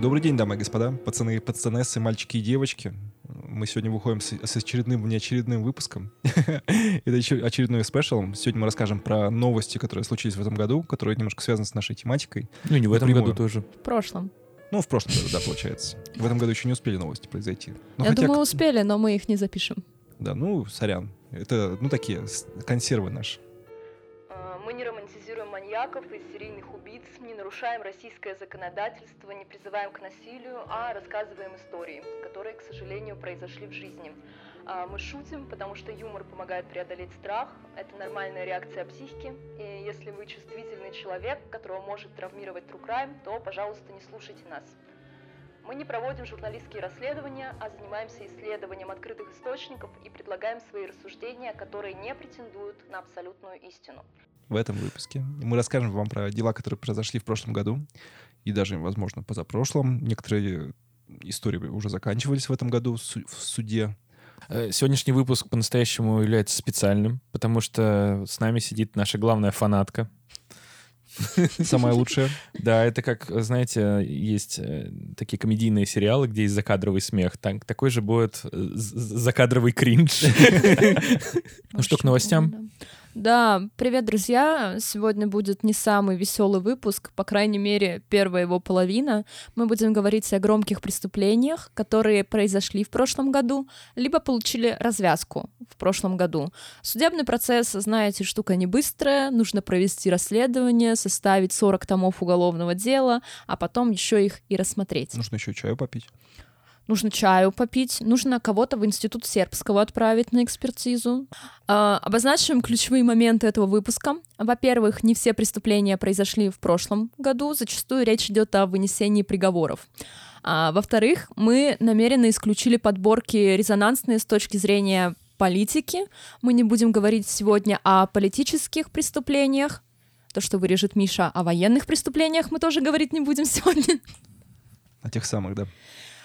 Добрый день, дамы и господа, пацаны, пацанессы, мальчики и девочки. Мы сегодня выходим с, с очередным, неочередным выпуском. Это очередной спешл. Сегодня мы расскажем про новости, которые случились в этом году, которые немножко связаны с нашей тематикой. Ну, не в этом году тоже. В прошлом. Ну, в прошлом году, да, получается. В этом году еще не успели новости произойти. Но Я думаю, успели, но мы их не запишем. Да, ну, сорян. Это, ну, такие консервы наши. Маньяков и серийных убийц, не нарушаем российское законодательство, не призываем к насилию, а рассказываем истории, которые, к сожалению, произошли в жизни. А, мы шутим, потому что юмор помогает преодолеть страх, это нормальная реакция психики, и если вы чувствительный человек, которого может травмировать true crime, то, пожалуйста, не слушайте нас. Мы не проводим журналистские расследования, а занимаемся исследованием открытых источников и предлагаем свои рассуждения, которые не претендуют на абсолютную истину. В этом выпуске мы расскажем вам про дела, которые произошли в прошлом году и даже, возможно, позапрошлом. Некоторые истории уже заканчивались в этом году в суде. Э, сегодняшний выпуск по-настоящему является специальным, потому что с нами сидит наша главная фанатка, Самое лучшее. Да, это как, знаете, есть э, такие комедийные сериалы, где есть закадровый смех. Так, такой же будет э, закадровый кринж. Ну что, к новостям? Да, привет, друзья! Сегодня будет не самый веселый выпуск, по крайней мере, первая его половина. Мы будем говорить о громких преступлениях, которые произошли в прошлом году, либо получили развязку в прошлом году. Судебный процесс, знаете, штука не быстрая, нужно провести расследование, составить 40 томов уголовного дела, а потом еще их и рассмотреть. Нужно еще чаю попить нужно чаю попить, нужно кого-то в институт сербского отправить на экспертизу. Э, обозначим ключевые моменты этого выпуска. Во-первых, не все преступления произошли в прошлом году, зачастую речь идет о вынесении приговоров. А, во-вторых, мы намеренно исключили подборки резонансные с точки зрения политики. Мы не будем говорить сегодня о политических преступлениях, то, что вырежет Миша, о военных преступлениях мы тоже говорить не будем сегодня. О тех самых, да.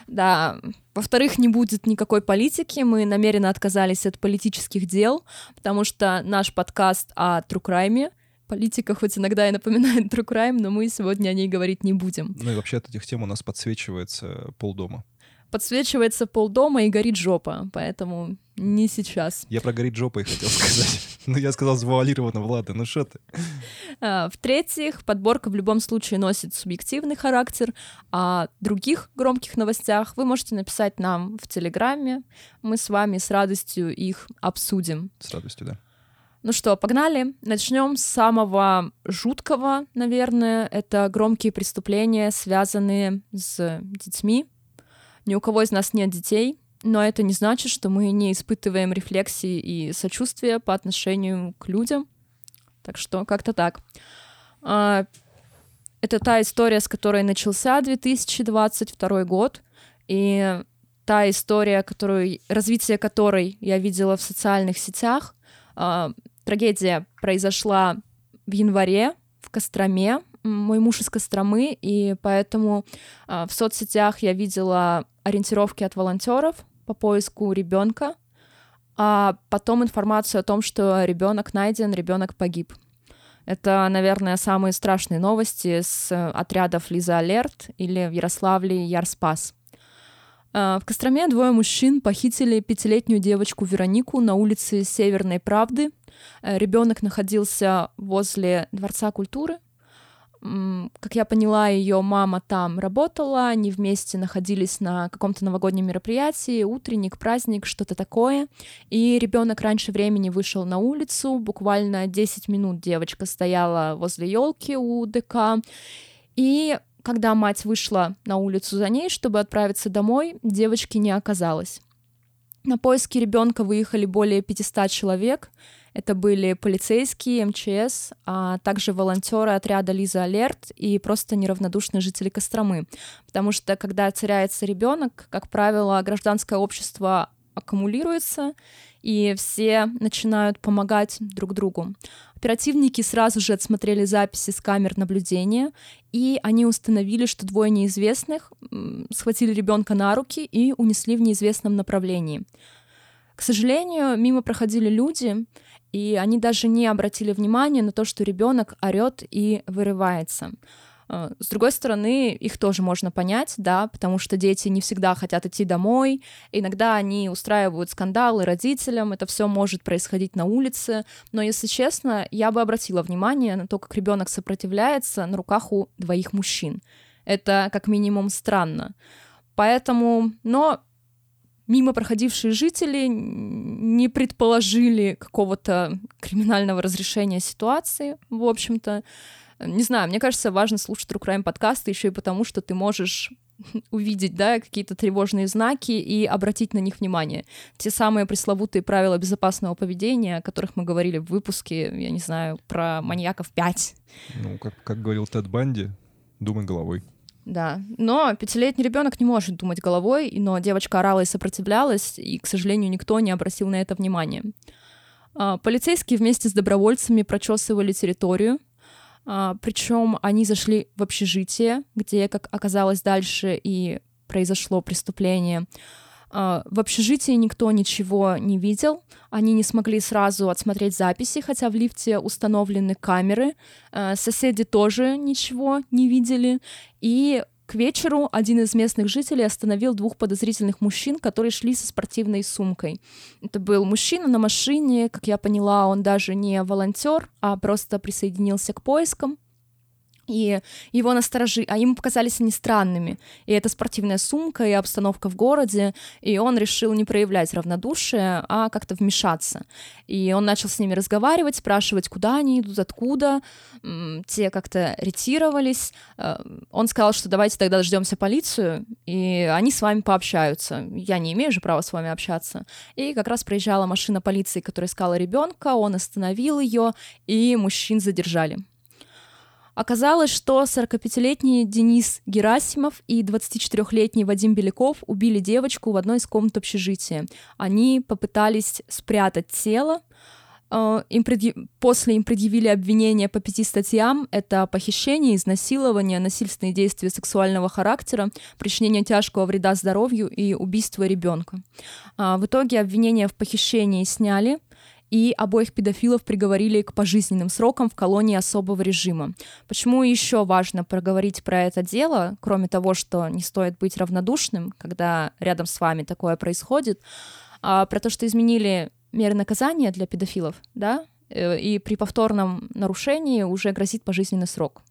Да. Во-вторых, не будет никакой политики. Мы намеренно отказались от политических дел, потому что наш подкаст о crime. Политика хоть иногда и напоминает true crime, но мы сегодня о ней говорить не будем. Ну и вообще от этих тем у нас подсвечивается полдома подсвечивается полдома и горит жопа, поэтому не сейчас. Я про горит жопой хотел сказать. Ну, я сказал завуалированно, ладно, ну что ты. А, в-третьих, подборка в любом случае носит субъективный характер, а других громких новостях вы можете написать нам в Телеграме. Мы с вами с радостью их обсудим. С радостью, да. Ну что, погнали. Начнем с самого жуткого, наверное. Это громкие преступления, связанные с детьми. Ни у кого из нас нет детей, но это не значит, что мы не испытываем рефлексии и сочувствия по отношению к людям. Так что как-то так. А, это та история, с которой начался 2022 год, и та история, которую, развитие которой я видела в социальных сетях. А, трагедия произошла в январе в Костроме. Мой муж из Костромы, и поэтому а, в соцсетях я видела ориентировки от волонтеров по поиску ребенка, а потом информацию о том, что ребенок найден, ребенок погиб. Это, наверное, самые страшные новости с отрядов Лиза Алерт или в Ярославле Ярспас. А, в Костроме двое мужчин похитили пятилетнюю девочку Веронику на улице Северной Правды. Э, Ребенок находился возле Дворца культуры, как я поняла, ее мама там работала, они вместе находились на каком-то новогоднем мероприятии, утренник, праздник, что-то такое. И ребенок раньше времени вышел на улицу, буквально 10 минут девочка стояла возле елки у ДК. И когда мать вышла на улицу за ней, чтобы отправиться домой, девочки не оказалось. На поиски ребенка выехали более 500 человек, это были полицейские, МЧС, а также волонтеры отряда Лиза Алерт и просто неравнодушные жители Костромы. Потому что когда теряется ребенок, как правило, гражданское общество аккумулируется, и все начинают помогать друг другу. Оперативники сразу же отсмотрели записи с камер наблюдения, и они установили, что двое неизвестных схватили ребенка на руки и унесли в неизвестном направлении. К сожалению, мимо проходили люди, и они даже не обратили внимания на то, что ребенок орет и вырывается. А, с другой стороны, их тоже можно понять, да, потому что дети не всегда хотят идти домой, иногда они устраивают скандалы родителям, это все может происходить на улице, но, если честно, я бы обратила внимание на то, как ребенок сопротивляется на руках у двоих мужчин. Это как минимум странно. Поэтому, но мимо проходившие жители не предположили какого-то криминального разрешения ситуации, в общем-то. Не знаю, мне кажется, важно слушать True Crime подкасты еще и потому, что ты можешь увидеть, да, какие-то тревожные знаки и обратить на них внимание. Те самые пресловутые правила безопасного поведения, о которых мы говорили в выпуске, я не знаю, про маньяков 5. Ну, как, как говорил Тед Банди, думай головой. Да, но пятилетний ребенок не может думать головой, но девочка орала и сопротивлялась, и, к сожалению, никто не обратил на это внимание. А, полицейские вместе с добровольцами прочесывали территорию, а, причем они зашли в общежитие, где, как оказалось дальше, и произошло преступление. А, в общежитии никто ничего не видел, они не смогли сразу отсмотреть записи, хотя в лифте установлены камеры. А, соседи тоже ничего не видели. И к вечеру один из местных жителей остановил двух подозрительных мужчин, которые шли со спортивной сумкой. Это был мужчина на машине, как я поняла, он даже не волонтер, а просто присоединился к поискам и его насторожи, а ему показались они странными. И это спортивная сумка, и обстановка в городе, и он решил не проявлять равнодушие, а как-то вмешаться. И он начал с ними разговаривать, спрашивать, куда они идут, откуда. Те как-то ретировались. Э, он сказал, что давайте тогда дождемся полицию, и они с вами пообщаются. Я не имею же права с вами общаться. И как раз проезжала машина полиции, которая искала ребенка, он остановил ее, и мужчин задержали. Оказалось, что 45-летний Денис Герасимов и 24-летний Вадим Беляков убили девочку в одной из комнат общежития. Они попытались спрятать тело, э, им предъяв... После им предъявили обвинения по пяти статьям. Это похищение, изнасилование, насильственные действия сексуального характера, причинение тяжкого вреда здоровью и убийство ребенка. А, в итоге обвинения в похищении сняли, и обоих педофилов приговорили к пожизненным срокам в колонии особого режима. Почему еще важно проговорить про это дело, кроме того, что не стоит быть равнодушным, когда рядом с вами такое происходит, а про то, что изменили меры наказания для педофилов, да, э, и при повторном нарушении уже грозит пожизненный срок.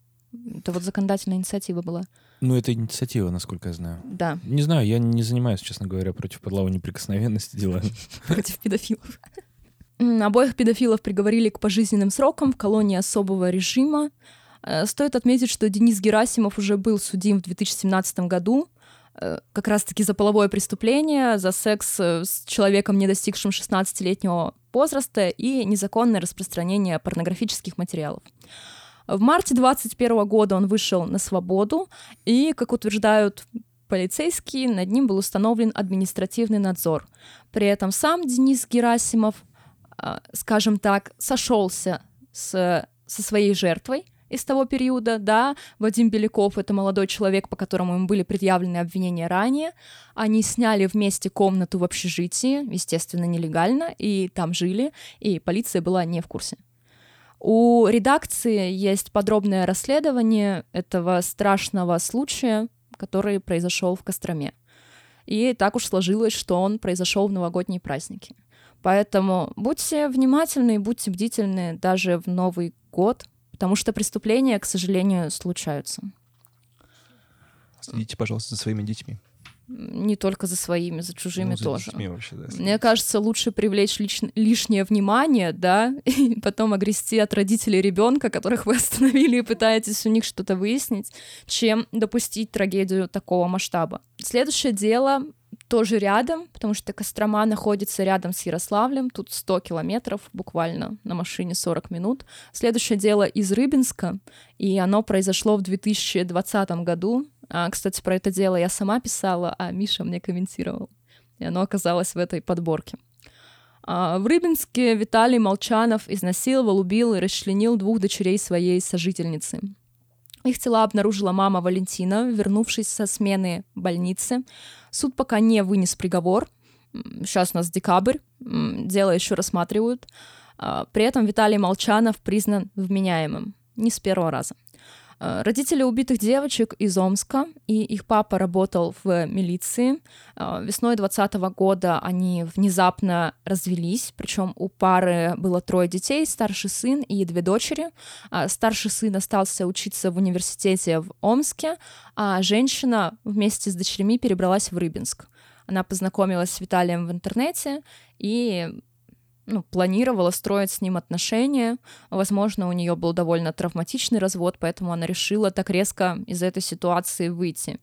Это вот законодательная инициатива была. Ну, это инициатива, насколько я знаю. Да. Не знаю, я не занимаюсь, честно говоря, против подлава неприкосновенности дела. Против педофилов. Обоих педофилов приговорили к пожизненным срокам в колонии особого режима. Э, стоит отметить, что Денис Герасимов уже был судим в 2017 году э, как раз-таки за половое преступление, за секс э, с человеком, не достигшим 16-летнего возраста и незаконное распространение порнографических материалов. В марте 2021 года он вышел на свободу, и, как утверждают полицейские, над ним был установлен административный надзор. При этом сам Денис Герасимов скажем так, сошелся с, со своей жертвой из того периода, да, Вадим Беляков — это молодой человек, по которому им были предъявлены обвинения ранее, они сняли вместе комнату в общежитии, естественно, нелегально, и там жили, и полиция была не в курсе. У редакции есть подробное расследование этого страшного случая, который произошел в Костроме. И так уж сложилось, что он произошел в новогодние праздники. Поэтому будьте внимательны и будьте бдительны даже в Новый год, потому что преступления, к сожалению, случаются. Следите, пожалуйста, за своими детьми. Не только за своими, за чужими ну, за тоже. вообще, да, Мне кажется, лучше привлечь лиш... лишнее внимание, да, и потом огрести от родителей ребенка, которых вы остановили и пытаетесь у них что-то выяснить, чем допустить трагедию такого масштаба. Следующее дело тоже рядом, потому что Кострома находится рядом с Ярославлем, тут 100 километров, буквально на машине 40 минут. Следующее дело из Рыбинска, и оно произошло в 2020 году. А, кстати, про это дело я сама писала, а Миша мне комментировал, и оно оказалось в этой подборке. А, в Рыбинске Виталий Молчанов изнасиловал, убил и расчленил двух дочерей своей сожительницы. Их тела обнаружила мама Валентина, вернувшись со смены больницы. Суд пока не вынес приговор. Сейчас у нас декабрь, дело еще рассматривают. А, при этом Виталий Молчанов признан вменяемым. Не с первого раза. Э, родители убитых девочек из Омска, и их папа работал в милиции. Э, весной 2020 года они внезапно развелись, причем у пары было трое детей, старший сын и две дочери. А старший сын остался учиться в университете в Омске, а женщина вместе с дочерьми перебралась в Рыбинск. Она познакомилась с Виталием в интернете и ну, планировала строить с ним отношения. Возможно, у нее был довольно травматичный развод, поэтому она решила так резко из этой ситуации выйти.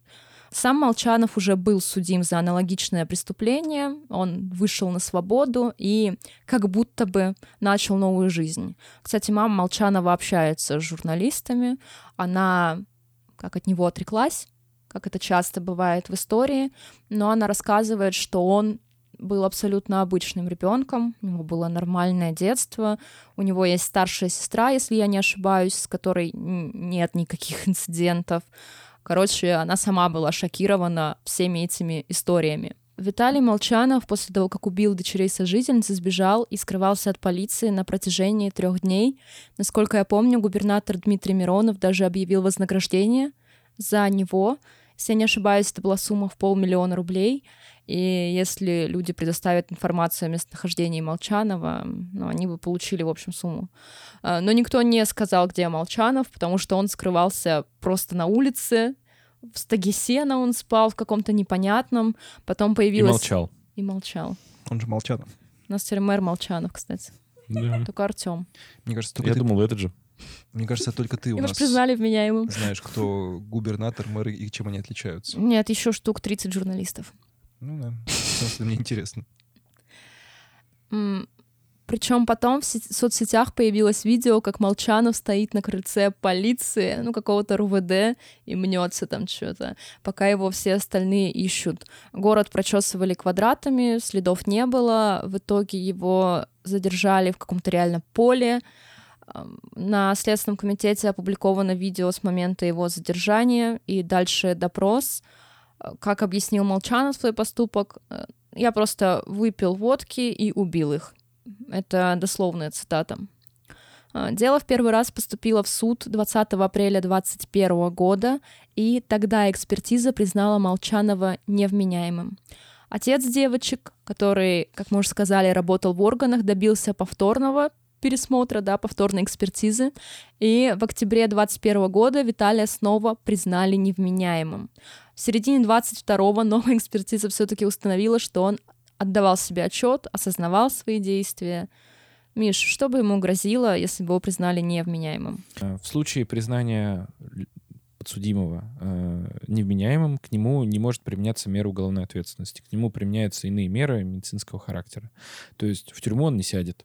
Сам Молчанов уже был судим за аналогичное преступление, он вышел на свободу и как будто бы начал новую жизнь. Кстати, мама Молчанова общается с журналистами, она как от него отреклась, как это часто бывает в истории, но она рассказывает, что он был абсолютно обычным ребенком, у него было нормальное детство, у него есть старшая сестра, если я не ошибаюсь, с которой нет никаких инцидентов. Короче, она сама была шокирована всеми этими историями. Виталий Молчанов после того, как убил дочерей сожительницы, сбежал и скрывался от полиции на протяжении трех дней. Насколько я помню, губернатор Дмитрий Миронов даже объявил вознаграждение за него. Если я не ошибаюсь, это была сумма в полмиллиона рублей — и если люди предоставят информацию о местонахождении Молчанова, ну, они бы получили, в общем, сумму. А, но никто не сказал, где Молчанов, потому что он скрывался просто на улице, в стоге сена он спал в каком-то непонятном, потом появилась... И молчал. И молчал. Он же Молчанов. У нас теперь мэр Молчанов, кстати. Да. Только Артем. Мне кажется, только Я ты... думал, этот же. Мне кажется, только ты у нас признали вменяемым. знаешь, кто губернатор, мэр и чем они отличаются. Нет, еще штук 30 журналистов. Ну да, смысле, мне интересно. Причем потом в соцсетях появилось видео, как Молчанов стоит на крыльце полиции, ну, какого-то РУВД, и мнется там что-то, пока его все остальные ищут. Город прочесывали квадратами, следов не было, в итоге его задержали в каком-то реально поле. На Следственном комитете опубликовано видео с момента его задержания, и дальше допрос — как объяснил Молчанов свой поступок, э, я просто выпил водки и убил их. Это дословная цитата. Э, дело в первый раз поступило в суд 20 апреля 2021 года, и тогда экспертиза признала Молчанова невменяемым. Отец девочек, который, как мы уже сказали, работал в органах, добился повторного пересмотра, да, повторной экспертизы. И в октябре 2021 года Виталия снова признали невменяемым. В середине 22-го новая экспертиза все-таки установила, что он отдавал себе отчет, осознавал свои действия. Миш, что бы ему грозило, если бы его признали невменяемым? В случае признания подсудимого э, невменяемым, к нему не может применяться мера уголовной ответственности. К нему применяются иные меры медицинского характера. То есть в тюрьму он не сядет.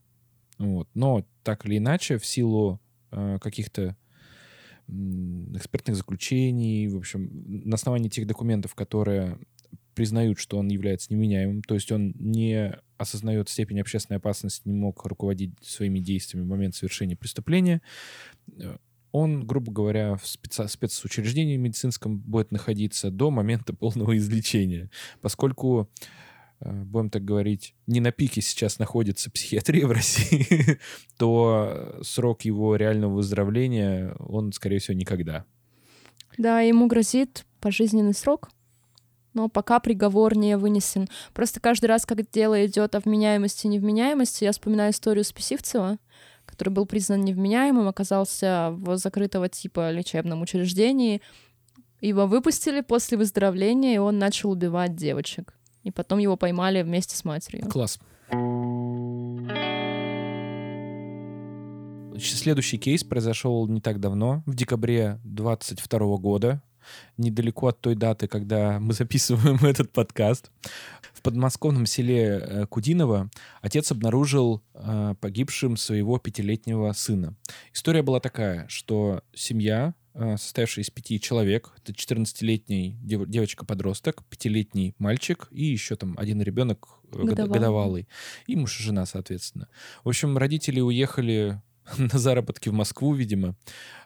Вот. Но так или иначе, в силу э, каких-то экспертных заключений, в общем, на основании тех документов, которые признают, что он является неменяемым, то есть он не осознает степень общественной опасности, не мог руководить своими действиями в момент совершения преступления, э, он, грубо говоря, в специ- спецучреждении медицинском будет находиться до момента полного излечения, поскольку будем так говорить, не на пике сейчас находится психиатрия в России, то срок его реального выздоровления, он, скорее всего, никогда. Да, ему грозит пожизненный срок, но пока приговор не вынесен. Просто каждый раз, когда дело идет о вменяемости и невменяемости, я вспоминаю историю Списивцева, который был признан невменяемым, оказался в закрытого типа лечебном учреждении. Его выпустили после выздоровления, и он начал убивать девочек и потом его поймали вместе с матерью. Класс. Следующий кейс произошел не так давно, в декабре 22 года, недалеко от той даты, когда мы записываем этот подкаст. В подмосковном селе э, Кудиново отец обнаружил э, погибшим своего пятилетнего сына. История была такая, что семья состоявший из пяти человек. Это 14-летний дев, девочка-подросток, пятилетний мальчик и еще там один ребенок э, годовалый. годовалый. И муж и жена, соответственно. В общем, родители уехали на заработки в Москву, видимо,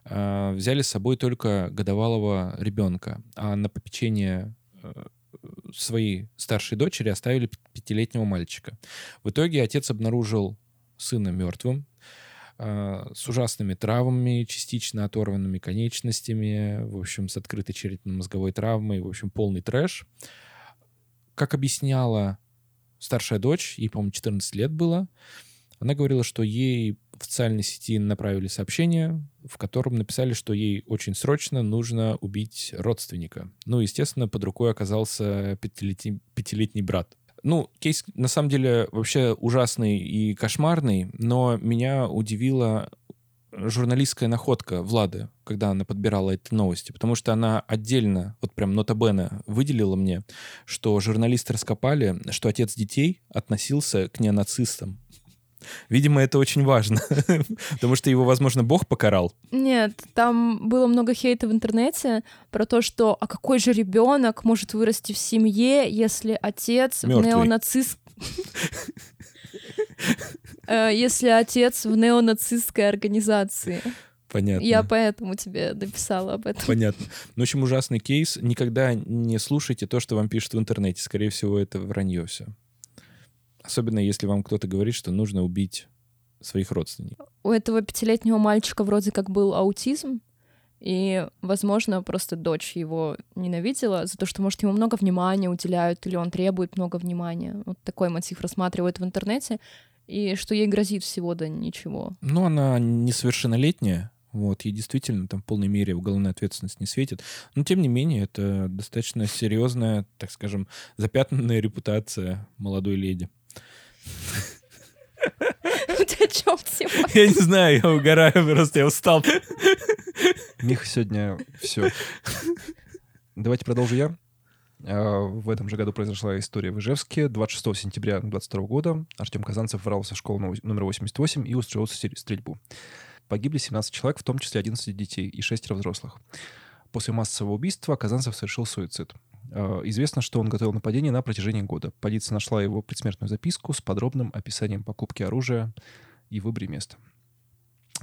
э, взяли с собой только годовалого ребенка, а на попечение своей старшей дочери оставили пятилетнего мальчика. В итоге отец обнаружил сына мертвым, э, с ужасными травмами, частично оторванными конечностями, в общем, с открытой черепно-мозговой травмой, в общем, полный трэш. Как объясняла старшая дочь, ей, по-моему, 14 лет было, она говорила, что ей в социальной сети направили сообщение, в котором написали, что ей очень срочно нужно убить родственника. Ну, естественно, под рукой оказался пятилетний, пятилетний брат. Ну, кейс на самом деле вообще ужасный и кошмарный, но меня удивила журналистская находка Влады, когда она подбирала эти новости, потому что она отдельно, вот прям нотабена, выделила мне, что журналисты раскопали, что отец детей относился к неонацистам. Видимо, это очень важно, потому что его, возможно, Бог покарал. Нет, там было много хейта в интернете про то, что а какой же ребенок может вырасти в семье, если отец Мёртвый. в неонацист... Э, Если отец в неонацистской организации. Понятно. Я поэтому тебе написала об этом. Понятно. Ну, в общем, ужасный кейс. Никогда не слушайте то, что вам пишут в интернете. Скорее всего, это вранье все. Особенно, если вам кто-то говорит, что нужно убить своих родственников. У этого пятилетнего мальчика вроде как был аутизм, и, возможно, просто дочь его ненавидела за то, что, может, ему много внимания уделяют, или он требует много внимания. Вот такой мотив рассматривают в интернете, и что ей грозит всего да ничего. Ну, она несовершеннолетняя, вот, ей действительно там в полной мере уголовная ответственность не светит. Но, тем не менее, это достаточно серьезная, так скажем, запятнанная репутация молодой леди. У тебя чё тема? Я не знаю, я угораю, просто я устал. Миха сегодня все. Давайте продолжу я. А, В этом же году произошла история в Ижевске. 26 сентября 2022 года Артем Казанцев ворвался в школу номер- номер 88 и устроил стрель- стрельбу. Погибли 17 человек, в том числе 11 детей и 6 взрослых. После массового убийства Казанцев совершил суицид. А, Известно, что он готовил нападение на протяжении года. Полиция нашла его предсмертную записку с подробным описанием покупки оружия и выборе места.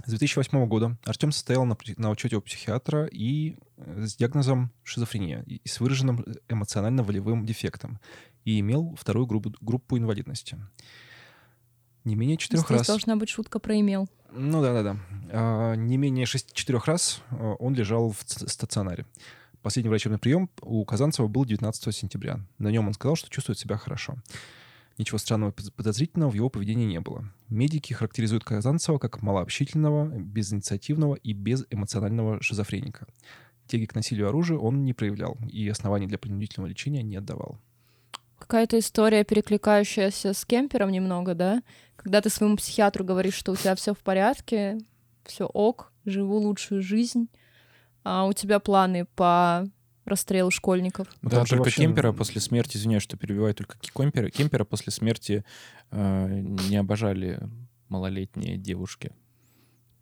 С 2008 года Артем состоял на, на учете у психиатра и э, с диагнозом шизофрения и с выраженным эмоционально-волевым дефектом и имел вторую группу, группу инвалидности. Не менее четырех Здесь раз... должна быть шутка про имел. Ну да-да-да. А, не менее шести- четырех раз а, он лежал в стационаре. Последний врачебный прием у Казанцева был 19 сентября. На нем он сказал, что чувствует себя хорошо. Ничего странного подозрительного в его поведении не было. Медики характеризуют Казанцева как малообщительного, безинициативного и безэмоционального шизофреника. Тяги к насилию оружия он не проявлял и оснований для принудительного лечения не отдавал. Какая-то история, перекликающаяся с кемпером немного, да? Когда ты своему психиатру говоришь, что у тебя все в порядке, все ок, живу лучшую жизнь, а у тебя планы по расстрелу школьников. Ну, Да, там только вообще- Кемпера после смерти, извиняюсь, что перебиваю, только Кемпера, Кемпера после смерти э, не обожали малолетние девушки.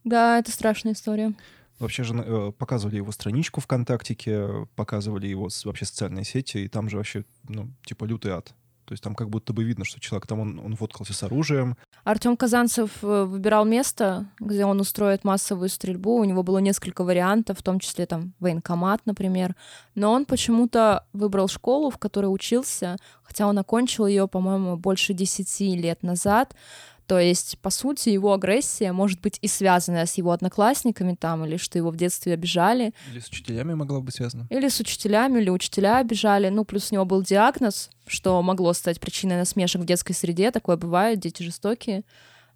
Да, это страшная история. Вообще же э, показывали его страничку ВКонтактике, показывали его вообще социальные сети, и там же вообще, ну, типа лютый ад. То есть там как будто бы видно, что человек там, он, он фоткался с оружием. Артем Казанцев э, выбирал место, где он устроит массовую стрельбу. У него было несколько вариантов, в том числе там военкомат, например. Но он почему-то выбрал школу, в которой учился, хотя он окончил ее, по-моему, больше 10 лет назад. То есть, по сути, его агрессия может быть и связана с его одноклассниками там, или что его в детстве обижали, Или с учителями могла быть связана. или с учителями, или учителя обижали. Ну, плюс у него был диагноз, что могло стать причиной насмешек в детской среде. Такое бывает, дети жестокие.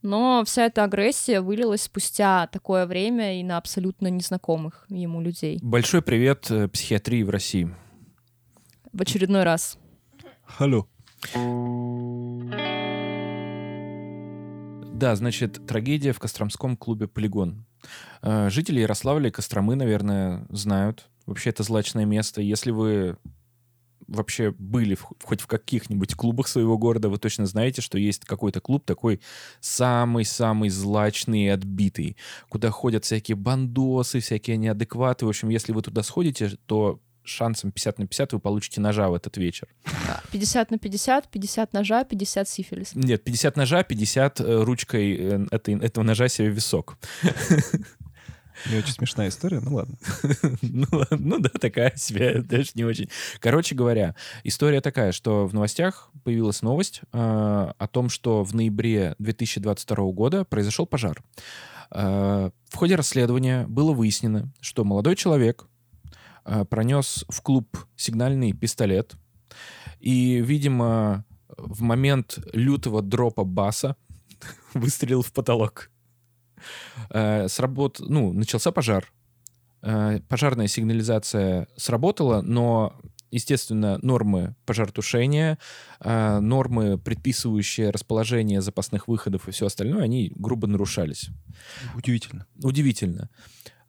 Но вся эта агрессия вылилась спустя такое время и на абсолютно незнакомых ему людей. Большой привет э, психиатрии в России. В очередной раз. Алло. Да, значит, трагедия в Костромском клубе «Полигон». Э, Жители Ярославля и Костромы, наверное, знают. Вообще, это злачное место. Если вы вообще были в- хоть в каких-нибудь клубах своего города, вы точно знаете, что есть какой-то клуб такой самый-самый злачный и отбитый, куда ходят всякие бандосы, всякие неадекваты. В общем, если вы туда сходите, то шансом 50 на 50 вы получите ножа в этот вечер. А, 50 на 50, 50 ножа, 50 сифилис. Нет, 50 ножа, 50 э, ручкой э, этой, этого ножа себе висок. Не очень смешная история, ну ладно. Ну, ладно, ну да, такая себе, даже не очень. Короче говоря, история такая, что в новостях появилась новость э, о том, что в ноябре 2022 года произошел пожар. Э, в ходе расследования было выяснено, что молодой человек пронес в клуб сигнальный пистолет и, видимо, в момент лютого дропа баса выстрелил в потолок. Э, сработ... Ну, начался пожар. Э, пожарная сигнализация сработала, но, естественно, нормы пожаротушения, э, нормы, предписывающие расположение запасных выходов и все остальное, они грубо нарушались. Удивительно. Удивительно.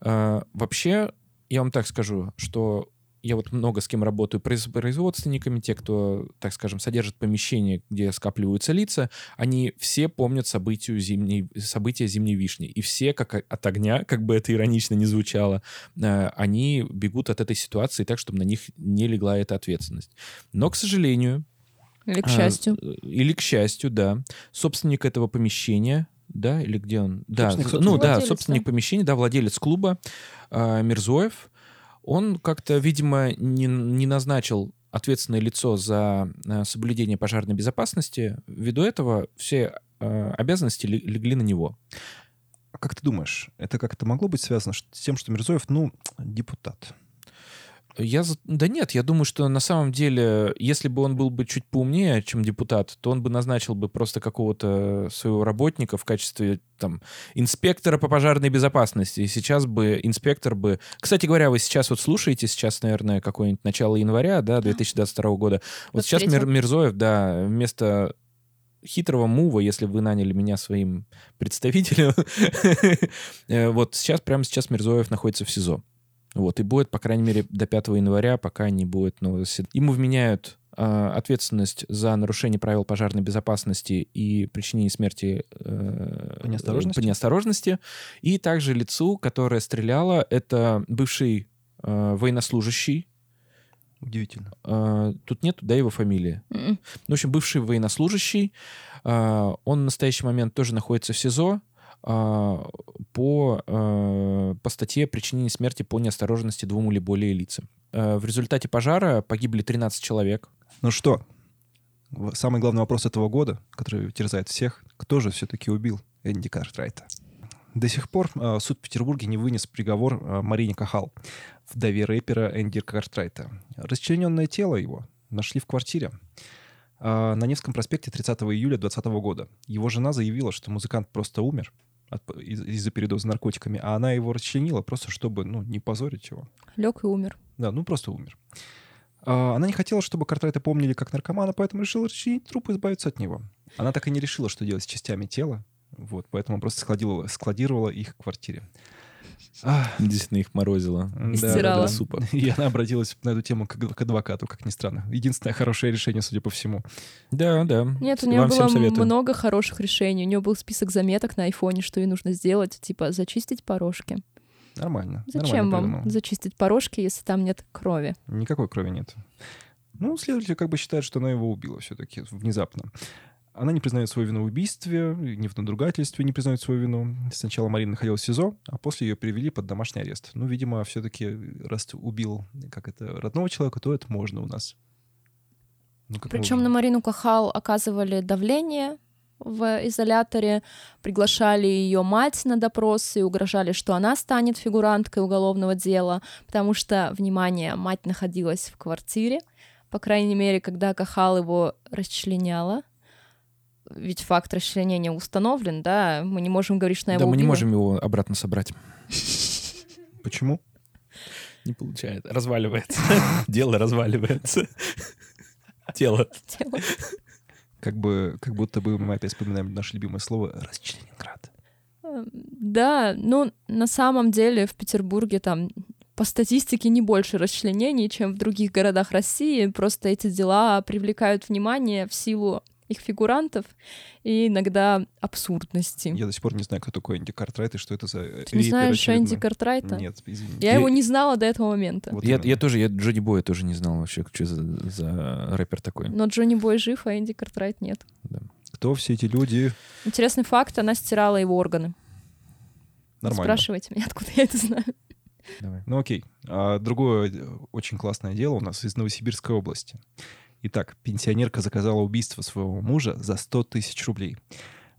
Э, Вообще, я вам так скажу, что я вот много с кем работаю, произ- производственниками, те, кто, так скажем, содержит помещение, где скапливаются лица, они все помнят событию зимней, события зимней вишни. И все, как от огня, как бы это иронично не звучало, э, они бегут от этой ситуации так, чтобы на них не легла эта ответственность. Но, к сожалению, Или к а, счастью. э, Или к счастью, да. Собственник этого помещения, да, или где он? Да, Собственник, ну да, Владелец, собственник да. помещения, да, владелец клуба а, Мирзоев. Он как-то, видимо, не, не назначил ответственное лицо за а, соблюдение пожарной безопасности. Ввиду этого все а, обязанности ле- легли на него. А как ты думаешь, это как-то могло быть связано с тем, что Мирзоев, ну, депутат? Я за- Да нет, я думаю, что на самом деле, если бы он был бы чуть поумнее, чем депутат, то он бы назначил бы просто какого-то своего работника в качестве там инспектора по пожарной безопасности. И сейчас бы инспектор бы... Кстати говоря, вы сейчас вот слушаете, сейчас, наверное, какое-нибудь начало января, да, 2022 года. Вот сейчас Мир- 23-го. Мирзоев, да, вместо хитрого мува, если вы наняли меня своим представителем, э, вот сейчас, прямо сейчас Мирзоев находится в СИЗО. Вот, и будет, по крайней мере, до 5 января, пока не будет нового заседания. Ему вменяют а, ответственность за нарушение правил пожарной безопасности и причинение смерти э, По неосторожности? по неосторожности. И также лицу, которое стреляло, это бывший э, военнослужащий. Удивительно. Э, тут нет, да, его фамилии. М. Ну, в общем, бывший военнослужащий. а, Он в настоящий момент тоже находится в СИЗО по, э, по статье причинения смерти по неосторожности двум или более лицам. Э, В результате пожара погибли 13 человек. Ну что, самый главный вопрос этого года, который терзает всех, кто же все-таки убил Энди Картрайта? До сих пор э, суд в Петербурге не вынес приговор Марине Кахал, вдове рэпера Энди Картрайта. Расчлененное тело его нашли в квартире на Невском проспекте 30 июля 2020 года. Его жена заявила, что музыкант просто умер из-за передоза наркотиками, а она его расчленила просто, чтобы ну, не позорить его. Лег и умер. Да, ну просто умер. А, Она не хотела, чтобы Картрайта помнили как наркомана, поэтому решила расчленить труп и избавиться от него. Она так и не решила, что делать с частями тела, вот, поэтому просто складировала, складировала их в квартире. Действительно, их морозило. да, стирала. да, да. Супа. И она обратилась на эту тему к, к адвокату, как ни странно. Единственное хорошее решение, судя по всему. Да, да. Нет, у нее Вам было много хороших решений. У нее был список заметок на айфоне, что ей нужно сделать, типа зачистить порожки. Нормально. Зачем нормально вам зачистить порожки, если там нет крови? Никакой крови нет. Ну, следователь как бы считает, что она его убила все-таки внезапно. Она не признает свою вину в убийстве, не в надругательстве не признает свою вину. Сначала Марина находилась в СИЗО, а после ее перевели под домашний арест. Ну, видимо, все-таки раз убил как это родного человека, то это можно у нас. Ну, Причем на Марину Кахал оказывали давление в изоляторе, приглашали ее мать на допрос и угрожали, что она станет фигуранткой уголовного дела, потому что, внимание, мать находилась в квартире, по крайней мере, когда Кахал его расчленяла. Ведь факт расчленения установлен, да, мы не можем говорить, что она Да, его мы не можем его обратно собрать. Почему? Не получается. Разваливается. Дело разваливается. Тело. Тело. Как бы, как будто бы мы опять вспоминаем наше любимое слово «расчленинград». Эм, Да, ну, на самом деле в Петербурге там по статистике не больше расчленений, чем в других городах России. Просто эти дела привлекают внимание в силу их фигурантов и иногда абсурдности. Я до сих пор не знаю, кто такой Энди Картрайт и что это за Ты не знаешь очередной. Энди Картрайта? Нет, извини. Я Я- его не знала до этого момента. Вот Я, именно. я тоже, я Джонни Боя тоже не знал вообще, что за, за рэпер такой. Но Джонни Бой жив, а Энди Картрайт нет. Кто все эти люди? Интересный факт, она стирала его органы. Нормально. Спрашивайте меня, откуда я это знаю. Давай. Ну окей. А другое э, очень классное дело у нас из Новосибирской области. Итак, пенсионерка заказала убийство своего мужа за 100 тысяч рублей.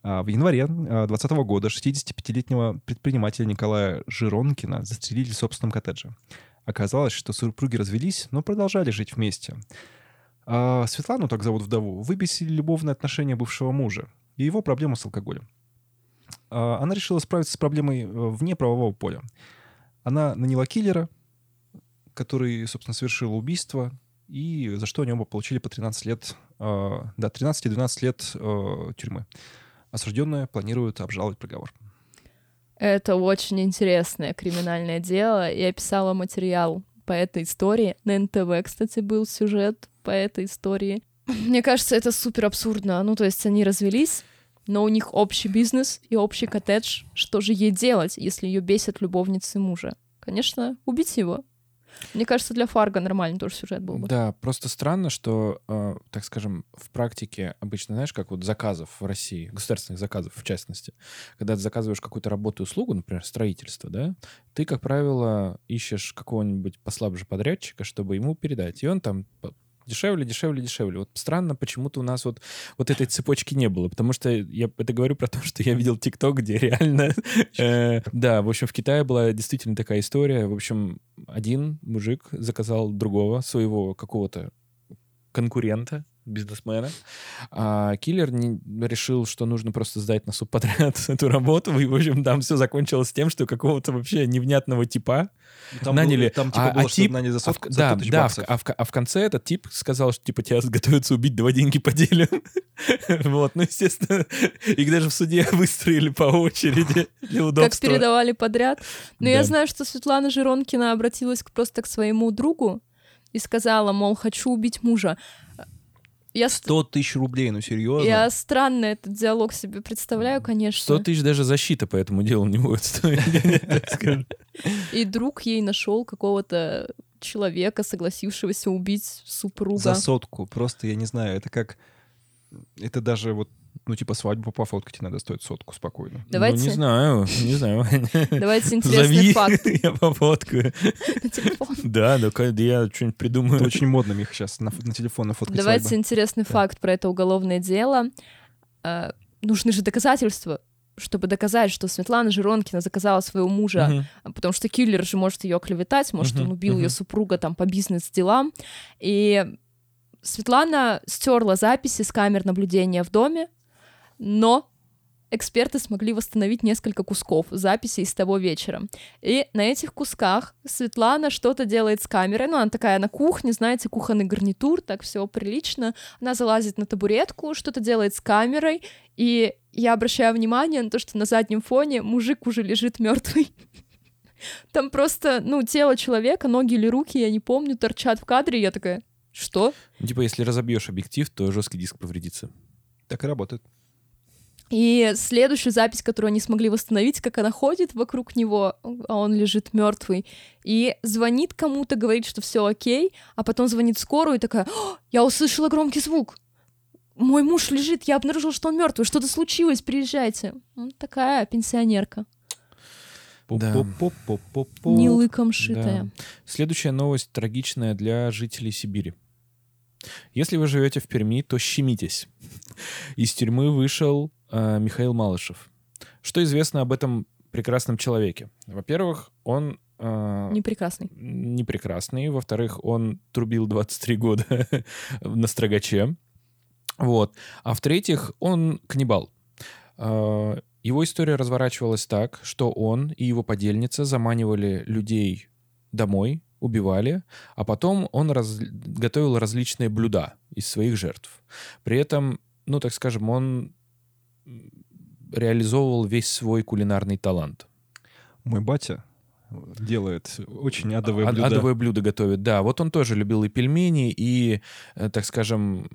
А В январе 2020 года 65-летнего предпринимателя Николая Жиронкина застрелили в собственном коттедже. Оказалось, что супруги развелись, но продолжали жить вместе. А Светлану, так зовут вдову, выбесили любовные отношения бывшего мужа и его проблему с алкоголем. А Она решила справиться с проблемой э, вне правового поля. Она наняла киллера, который, собственно, совершил убийство, и за что они оба получили по 13 лет, э, да, 13 и 12 лет э, тюрьмы. Осужденные планируют обжаловать приговор. Это очень интересное криминальное дело. Я писала материал по этой истории. На НТВ, кстати, был сюжет по этой истории. Мне кажется, это супер абсурдно. Ну, то есть они развелись, но у них общий бизнес и общий коттедж. Что же ей делать, если ее бесят любовницы мужа? Конечно, убить его. Мне кажется, для Фарго нормальный тоже сюжет был бы. Да, просто странно, что, э, так скажем, в практике обычно, знаешь, как вот заказов в России, государственных заказов в частности, когда ты заказываешь какую-то работу и услугу, например, строительство, да, ты, как правило, ищешь какого-нибудь послабже подрядчика, чтобы ему передать. И он там дешевле, дешевле, дешевле. Вот странно, почему-то у нас вот, вот этой цепочки не было, потому что я это говорю про то, что я видел ТикТок, где реально... э, Да, в общем, в Китае была действительно такая история. В общем, один мужик заказал другого, своего какого-то конкурента, бизнесмена, а киллер не- решил, что нужно просто сдать на субподряд эту работу, и, в общем, там все закончилось тем, что какого-то вообще невнятного типа Там, наняли. было- там типа а- было, а что тип- наняли за а в- за да, 100 тысяч да, в- баксов. а, в, а в конце этот тип сказал, что типа тебя готовятся убить, давай деньги поделим. Вот, ну, естественно, их даже в суде выстроили по очереди для Как удобства. передавали подряд. Но я Да. знаю, что Светлана Жиронкина обратилась просто к своему другу и сказала, мол, хочу убить мужа. Я, ст- 100 тысяч рублей, ну серьезно? я странно этот диалог себе представляю, конечно. 100 тысяч даже защита по этому делу не будет стоить. так скажем. И друг ей нашел какого-то человека, согласившегося убить супруга. За сотку. Просто, я не знаю, это как... Это даже вот, ну, типа, свадьбу пофоткать надо стоит сотку спокойно. Давайте, Ну, не знаю, не знаю. давайте интересный Зови, факт я пофоткаю. на телефон. Да, да, я что-нибудь придумаю. Это очень модно, Мих, сейчас на, на телефон нафоткать Давайте свадьбы. интересный Да. факт про это уголовное дело. Э, нужны же доказательства, чтобы доказать, что Светлана Жиронкина заказала своего мужа, а потому что киллер же может ее клеветать, может, он убил ее супруга там по бизнес-делам. И Светлана стерла записи с камер наблюдения в доме, но эксперты смогли восстановить несколько кусков записей с того вечера. И на этих кусках Светлана что-то делает с камерой. Ну, она такая на кухне, знаете, кухонный гарнитур, так все прилично. Она залазит на табуретку, что-то делает с камерой. И я обращаю внимание на то, что на заднем фоне мужик уже лежит мертвый. Там просто, ну, тело человека, ноги или руки, я не помню, торчат в кадре. Я такая, что? Ну, Типа, если разобьешь объектив, то жесткий диск повредится. Так и работает. И следующую запись, которую они смогли восстановить, как она ходит вокруг него, а он лежит мертвый, и звонит кому-то, говорит, что все окей, а потом звонит скорую и такая, «О, я услышала громкий звук. Мой муж лежит, я обнаружила, что он мертвый. Что-то случилось, приезжайте. Ну, такая пенсионерка, Да. Не лыком шитая. Да. Следующая новость трагичная для жителей Сибири. Если вы живете в Перми, то щемитесь. Из тюрьмы вышел э, Михаил Малышев. Что известно об этом прекрасном человеке? Во-первых, он э, Не прекрасный. не прекрасный. Во-вторых, он трубил 23 года на строгаче. Вот. А в-третьих, он каннибал. Э, Его история разворачивалась так, что он и его подельница заманивали людей домой, убивали, а потом он раз- готовил различные блюда из своих жертв. При этом, ну, так скажем, он реализовывал весь свой кулинарный талант. Мой батя делает очень адовые Ад- блюда. Адовые блюда готовит, да. Вот он тоже любил и пельмени, и, э, так скажем,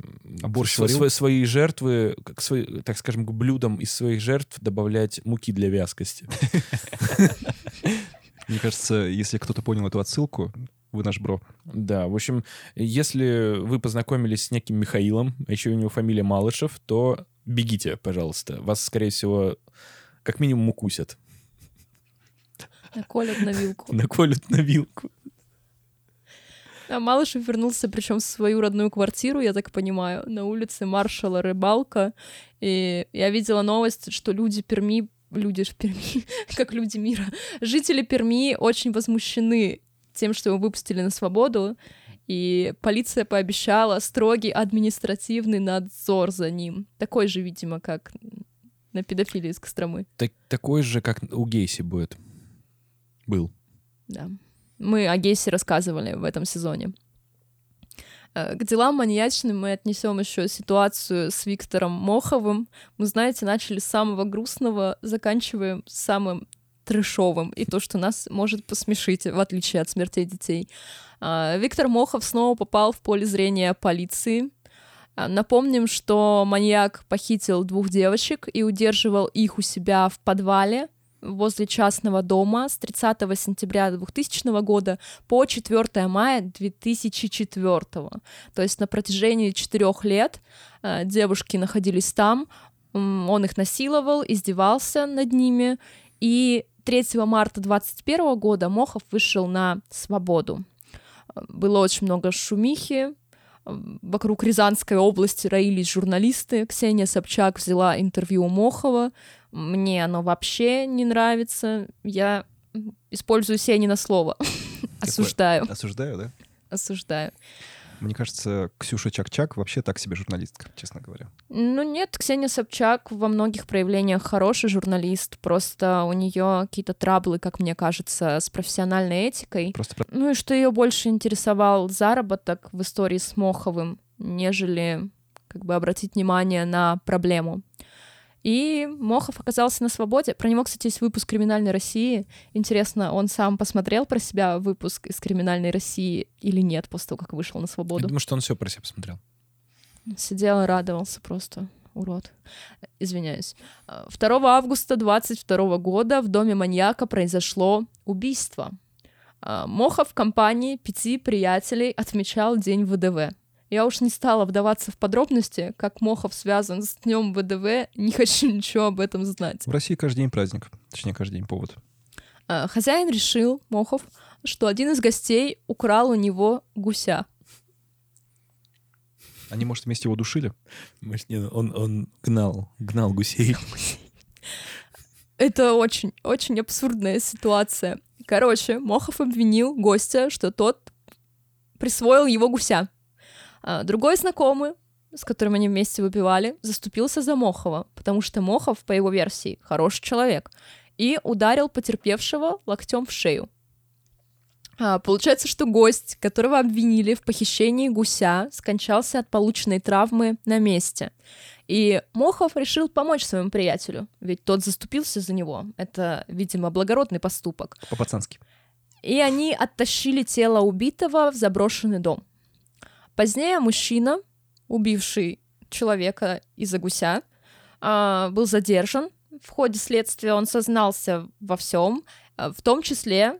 А борщ св- варил? св- свои жертвы, как свои, так скажем, к блюдам из своих жертв добавлять муки для вязкости. Мне кажется, если кто-то понял эту отсылку, вы наш бро. Да, в общем, если вы познакомились с неким Михаилом, а еще у него фамилия Малышев, то бегите, пожалуйста. Вас, скорее всего, как минимум укусят. Наколят на вилку. Наколют на вилку. А Малышев вернулся, причем в свою родную квартиру, я так понимаю, на улице маршала Рыбалка. И я видела новость, что люди Перми, люди в Перми, как люди мира, жители Перми очень возмущены тем, что его выпустили на свободу, и полиция пообещала строгий административный надзор за ним. Такой же, видимо, как на педофилии из Костромы. Так, такой же, как у Гейси будет. Был. Да. Мы о Гейсе рассказывали в этом сезоне. Э, К делам маньячным мы отнесем еще ситуацию с Виктором Моховым. Мы, знаете, начали с самого грустного, заканчиваем самым трешовым, и то, что нас может посмешить, в отличие от смертей детей. А, Виктор Мохов снова попал в поле зрения полиции. А, Напомним, что маньяк похитил двух девочек и удерживал их у себя в подвале возле частного дома с 30 сентября 2000 года по 4 мая 2004. То есть на протяжении четырех лет э, девушки находились там, он их насиловал, издевался над ними, и 3 марта 2021 года Мохов вышел на свободу. Э, Было очень много шумихи, э, Вокруг Рязанской области роились журналисты. Ксения Собчак взяла интервью у Мохова. Мне оно вообще не нравится. Я использую Сенина слово. Осуждаю. Осуждаю, да? Осуждаю. Мне кажется, Ксюша Чак-Чак вообще так себе журналистка, честно говоря. Ну нет, Ксения Собчак во многих проявлениях хороший журналист, просто у нее какие-то траблы, как мне кажется, с профессиональной этикой. Просто про- Ну и что ее больше интересовал заработок в истории с Моховым, нежели как бы обратить внимание на проблему. И Мохов оказался на свободе. Про него, кстати, есть выпуск «Криминальной России». Интересно, он сам посмотрел про себя выпуск из «Криминальной России» или нет после того, как вышел на Я свободу? думаю, что он все про себя посмотрел. Сидел и радовался просто. Урод. Извиняюсь. А, 2 августа 22 года в доме маньяка произошло убийство. А, Мохов в компании пяти приятелей отмечал День ВДВ. Я уж не стала вдаваться в подробности, как Мохов связан с Днем ВДВ, не хочу ничего об этом знать. В России каждый день праздник. Точнее, каждый день повод. А, Хозяин решил, Мохов, что один из гостей украл у него гуся. Они, может, вместе его душили? Может, не, Он, он гнал, гнал гусей. Это очень, очень абсурдная ситуация. Короче, Мохов обвинил гостя, что тот присвоил его гуся. А другой знакомый, с которым они вместе выпивали, заступился за Мохова, потому что Мохов, по его версии, хороший человек, и ударил потерпевшего локтем в шею. А, получается, что гость, которого обвинили в похищении гуся, скончался от полученной травмы на месте. И Мохов решил помочь своему приятелю, ведь тот заступился за него. Это, видимо, благородный поступок. По-пацански. И они оттащили тело убитого в заброшенный дом. Позднее мужчина, убивший человека из-за гуся, а, был задержан. В ходе следствия он сознался во всем, а, в том числе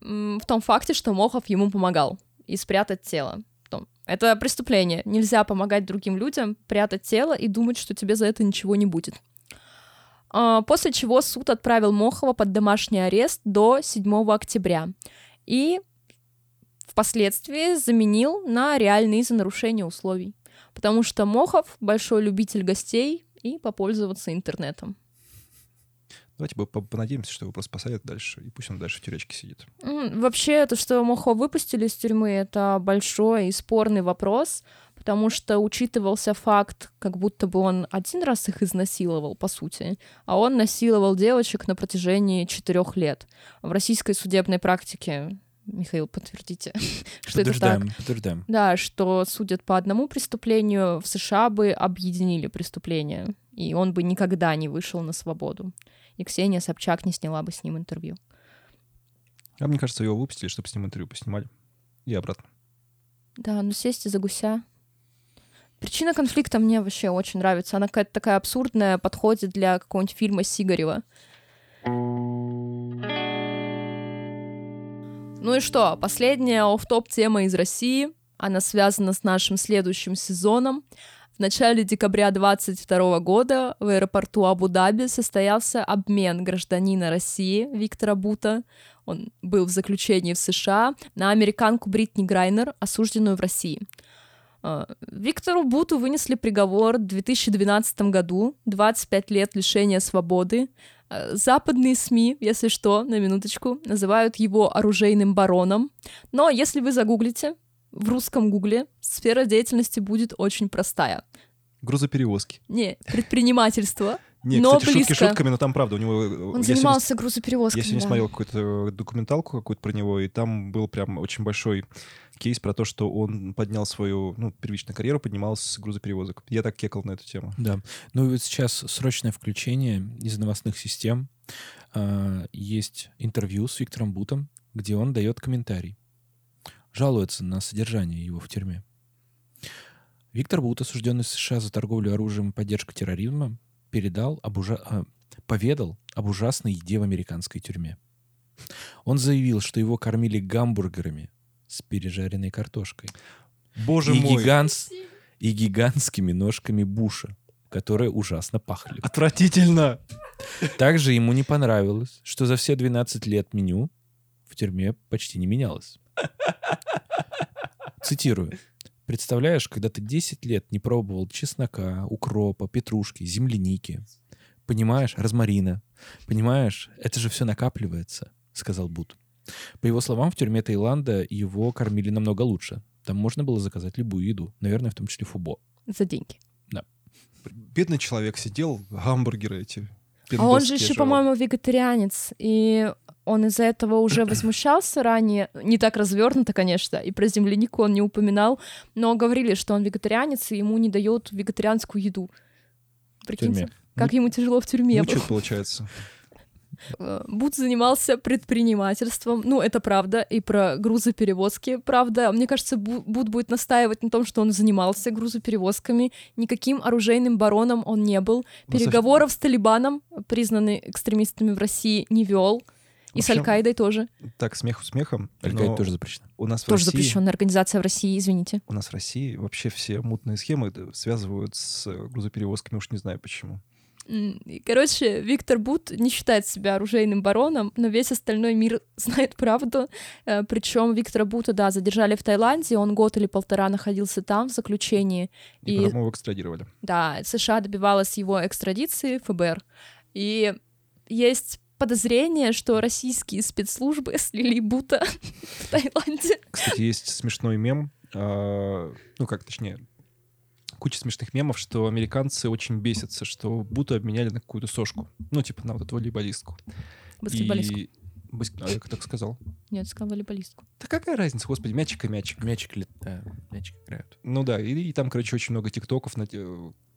в том факте, что Мохов ему помогал и спрятать тело. Это преступление. Нельзя помогать другим людям, прятать тело и думать, что тебе за это ничего не будет. А, После чего суд отправил Мохова под домашний арест до 7 октября. И впоследствии заменил на реальные за нарушение условий. Потому что Мохов большой любитель гостей и попользоваться интернетом. Давайте по- по- понадеемся, что его просто посадят дальше, и пусть он дальше в тюрячке сидит. Вообще, то, что Мохова выпустили из тюрьмы, это большой и спорный вопрос, потому что учитывался факт, как будто бы он один раз их изнасиловал, по сути, а он насиловал девочек на протяжении четырех лет. В российской судебной практике, Михаил, подтвердите, что это так. Подтверждаем. Да, что судят по одному преступлению, в США бы объединили преступления, и он бы никогда не вышел на свободу. И Ксения Собчак не сняла бы с ним интервью. А мне кажется, его выпустили, чтобы с ним интервью поснимали. И обратно. Да, ну сесть из-за гуся. Причина конфликта мне вообще очень нравится. Она какая-то такая абсурдная, подходит для какого-нибудь фильма Сигарева. Ну и что, последняя офф-топ тема из России. Она связана с нашим следующим сезоном. В начале декабря 22 года в аэропорту Абу-Даби состоялся обмен гражданина России Виктора Бута, он был в заключении в США, на американку Бритни Грайнер, осужденную в России. А, Виктору Буту вынесли приговор в 2012 году, 25 лет лишения свободы. А, Западные СМИ, если что, на минуточку, называют его оружейным бароном. Но если вы загуглите, в русском гугле сфера деятельности будет очень простая. Грузоперевозки. Не, предпринимательство. Не, Но кстати, шутки близко. шутками, но там правда у него... Он занимался грузоперевозками. Я сегодня да. смотрел какую-то документалку какую-то про него, и там был прям очень большой кейс про то, что он поднял свою, ну, первичную карьеру, поднимал с грузоперевозок. Я так кекал на эту тему. Да. Ну и вот сейчас срочное включение из новостных систем. А, Есть интервью с Виктором Бутом, где он дает комментарий. Жалуется на содержание его в тюрьме. Виктор Бут, осужденный в США за торговлю оружием и поддержку терроризма, передал об ужа- а, поведал об ужасной еде в американской тюрьме. Он заявил, что его кормили гамбургерами с пережаренной картошкой Боже и, мой! гиганс- и гигантскими ножками буша, которые ужасно пахли. Отвратительно! Также ему не понравилось, что за все 12 лет меню в тюрьме почти не менялось. Цитирую. Представляешь, когда ты 10 лет не пробовал чеснока, укропа, петрушки, земляники, понимаешь, розмарина, понимаешь, это же все накапливается, сказал Бут. По его словам, в тюрьме Таиланда его кормили намного лучше. Там можно было заказать любую еду, наверное, в том числе фубо. За деньги. Бедный человек сидел, гамбургеры эти. А он же еще, по-моему, вегетарианец, и он из-за этого уже возмущался ранее, не так развернуто, конечно, и про землянику он не упоминал, но говорили, что он вегетарианец, и ему не дают вегетарианскую еду. Прикиньте, как ему тяжело в тюрьме. Мучает, получается. Э, Бут занимался предпринимательством, ну, это правда, и про грузоперевозки, правда. Мне кажется, Бу- Бут будет настаивать на том, что он занимался грузоперевозками, никаким оружейным бароном он не был, Ну, переговоров с Талибаном, признанный экстремистами в России, не вел, и с общем, Аль-Каидой тоже. Так, смех смехом. Аль-Каида тоже запрещено. У нас Тоже России- запрещенная организация в России, извините. У нас в России вообще все мутные схемы э, связывают с э, грузоперевозками, уж не знаю почему. Короче, Виктор Бут не считает себя оружейным бароном, но весь остальной мир знает правду. Причем Виктора Бута, да, задержали в Таиланде, он год или полтора находился там в заключении. И, И- потом его экстрадировали. Да, США добивалась его экстрадиции, ФБР. И есть подозрение, что российские спецслужбы слили Бута в Таиланде. Кстати, есть смешной мем, а, ну как точнее, куча смешных мемов, что американцы очень бесятся, что Буту обменяли на какую-то сошку. Ну, типа на вот эту волейболистку. Баскетболистку. И... я как так сказал? Нет, сказал волейболистку. Да какая разница, господи, мячик и мячик. Мячик лет, да, мячик играют. Ну да, и, и там, короче, очень много тиктоков на,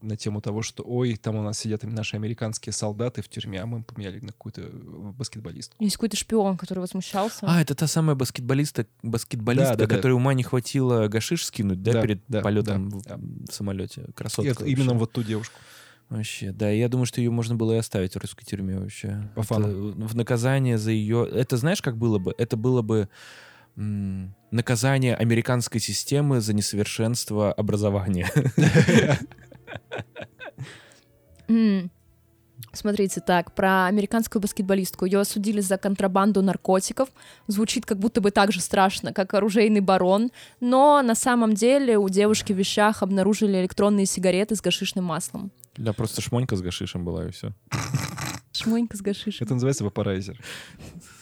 на тему того, что ой, там у нас сидят наши американские солдаты в тюрьме, а мы им поменяли на какую-то э, баскетболистку. Есть какой-то шпион, который возмущался. А, это та самая баскетболиста, баскетболистка, Да, да, да. которой ума не хватило гашиш скинуть, да, Да, перед да, полетом да, в, да. в самолете. Красотка. это именно вот ту девушку. Вообще, да, я думаю, что ее можно было и оставить в русской тюрьме вообще. По Это фану. в наказание за ее... Это знаешь, как было бы? Это было бы м, наказание американской системы за несовершенство образования. Смотрите, так, про американскую баскетболистку. Ее осудили за контрабанду наркотиков. Звучит как будто бы так же страшно, как оружейный барон. Но на самом деле у девушки в вещах обнаружили электронные сигареты с гашишным маслом. Да, просто шмонька с гашишем была, и все. Шмонька с гашишем. Это называется вапорайзер.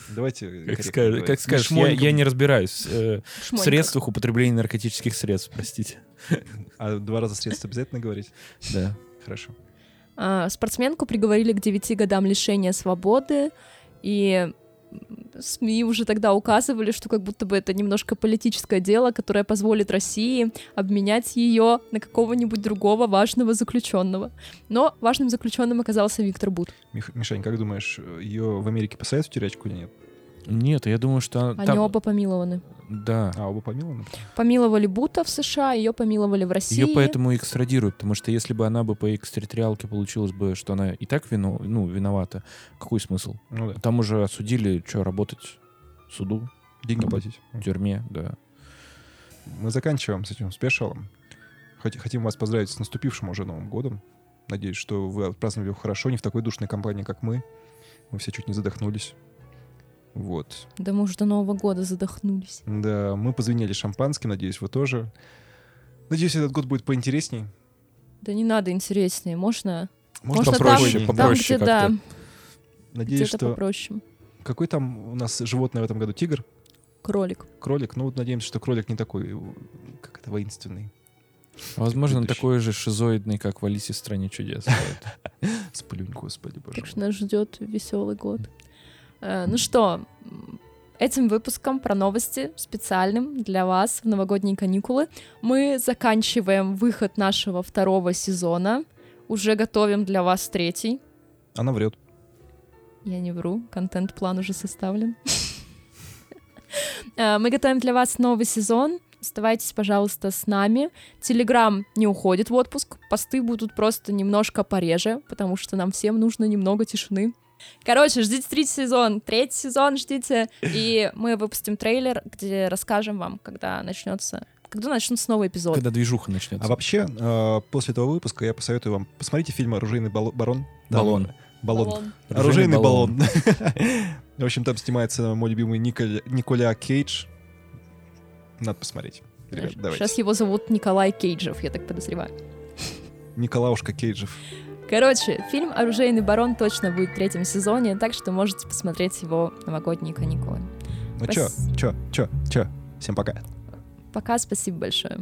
Давайте Как, говорить. как скажешь, я, я не разбираюсь э, в средствах употребления наркотических средств, простите. А два раза средств обязательно говорить? Да. Хорошо. А, Спортсменку приговорили к 9 годам лишения свободы, и СМИ уже тогда указывали, что как будто бы это немножко политическое дело, которое позволит России обменять ее на какого-нибудь другого важного заключенного. Но важным заключенным оказался Виктор Бут. Мих- Мишань, как думаешь, ее в Америке посадят в тюрячку или нет? Нет, я думаю, что Они там... оба помилованы. Да. А, оба помилованы? Помиловали Бута в США, ее помиловали в России. Ее поэтому экстрадируют, потому что если бы она бы по экстерриториалке получилось бы, что она и так вино, ну, виновата, какой смысл? Ну да. Там уже осудили, что, работать суду, Деньги платить. в тюрьме, да. Мы заканчиваем с этим спешалом. Хот- Хотим вас поздравить с наступившим уже Новым годом. Надеюсь, что вы отпраздновали его хорошо, не в такой душной компании, как мы. Мы все чуть не задохнулись. Вот. Да мы уже до Нового года задохнулись. Да, мы позвенели шампанским, надеюсь, вы тоже. Надеюсь, этот год будет поинтересней. Да не надо интереснее, можно... Можно Можно попроще. там, попроще там, где, да, как-то. Надеюсь, где-то что... попроще. Какой там у нас животное в этом году? Тигр? Кролик. Кролик? Ну, вот надеемся, что кролик не такой, как это, воинственный. Возможно, он такой же шизоидный, как в Алисе в стране чудес. Сплюнь, господи, боже Так что нас ждет веселый год. Э, Ну что, этим выпуском про новости специальным для вас в новогодние каникулы мы заканчиваем выход нашего второго сезона. Уже готовим для вас третий. Она врет. Я не вру, контент-план уже составлен. Э, Мы готовим для вас новый сезон. Оставайтесь, пожалуйста, с нами. Телеграм не уходит в отпуск. Посты будут просто немножко пореже, потому что нам всем нужно немного тишины. Короче, ждите третий сезон. Третий сезон ждите. И мы выпустим трейлер, где расскажем вам, когда начнется когда начнутся новые эпизоды. Когда движуха начнется. А вообще, э, после этого выпуска я посоветую вам посмотрите фильм «Оружейный бал- барон». Там- Баллон. Баллон. Баллон. Оружейный баллон. В общем, там снимается мой любимый Николь- Николя Кейдж. Надо посмотреть. Ребят, давайте. Сейчас его зовут Николай Кейджев, я так подозреваю. Николаушка Кейджев. Короче, фильм «Оружейный барон» точно будет в третьем сезоне, так что можете посмотреть его новогодние каникулы. Ну чё, Спас- чё, чё, чё. Всем пока. Пока, спасибо большое.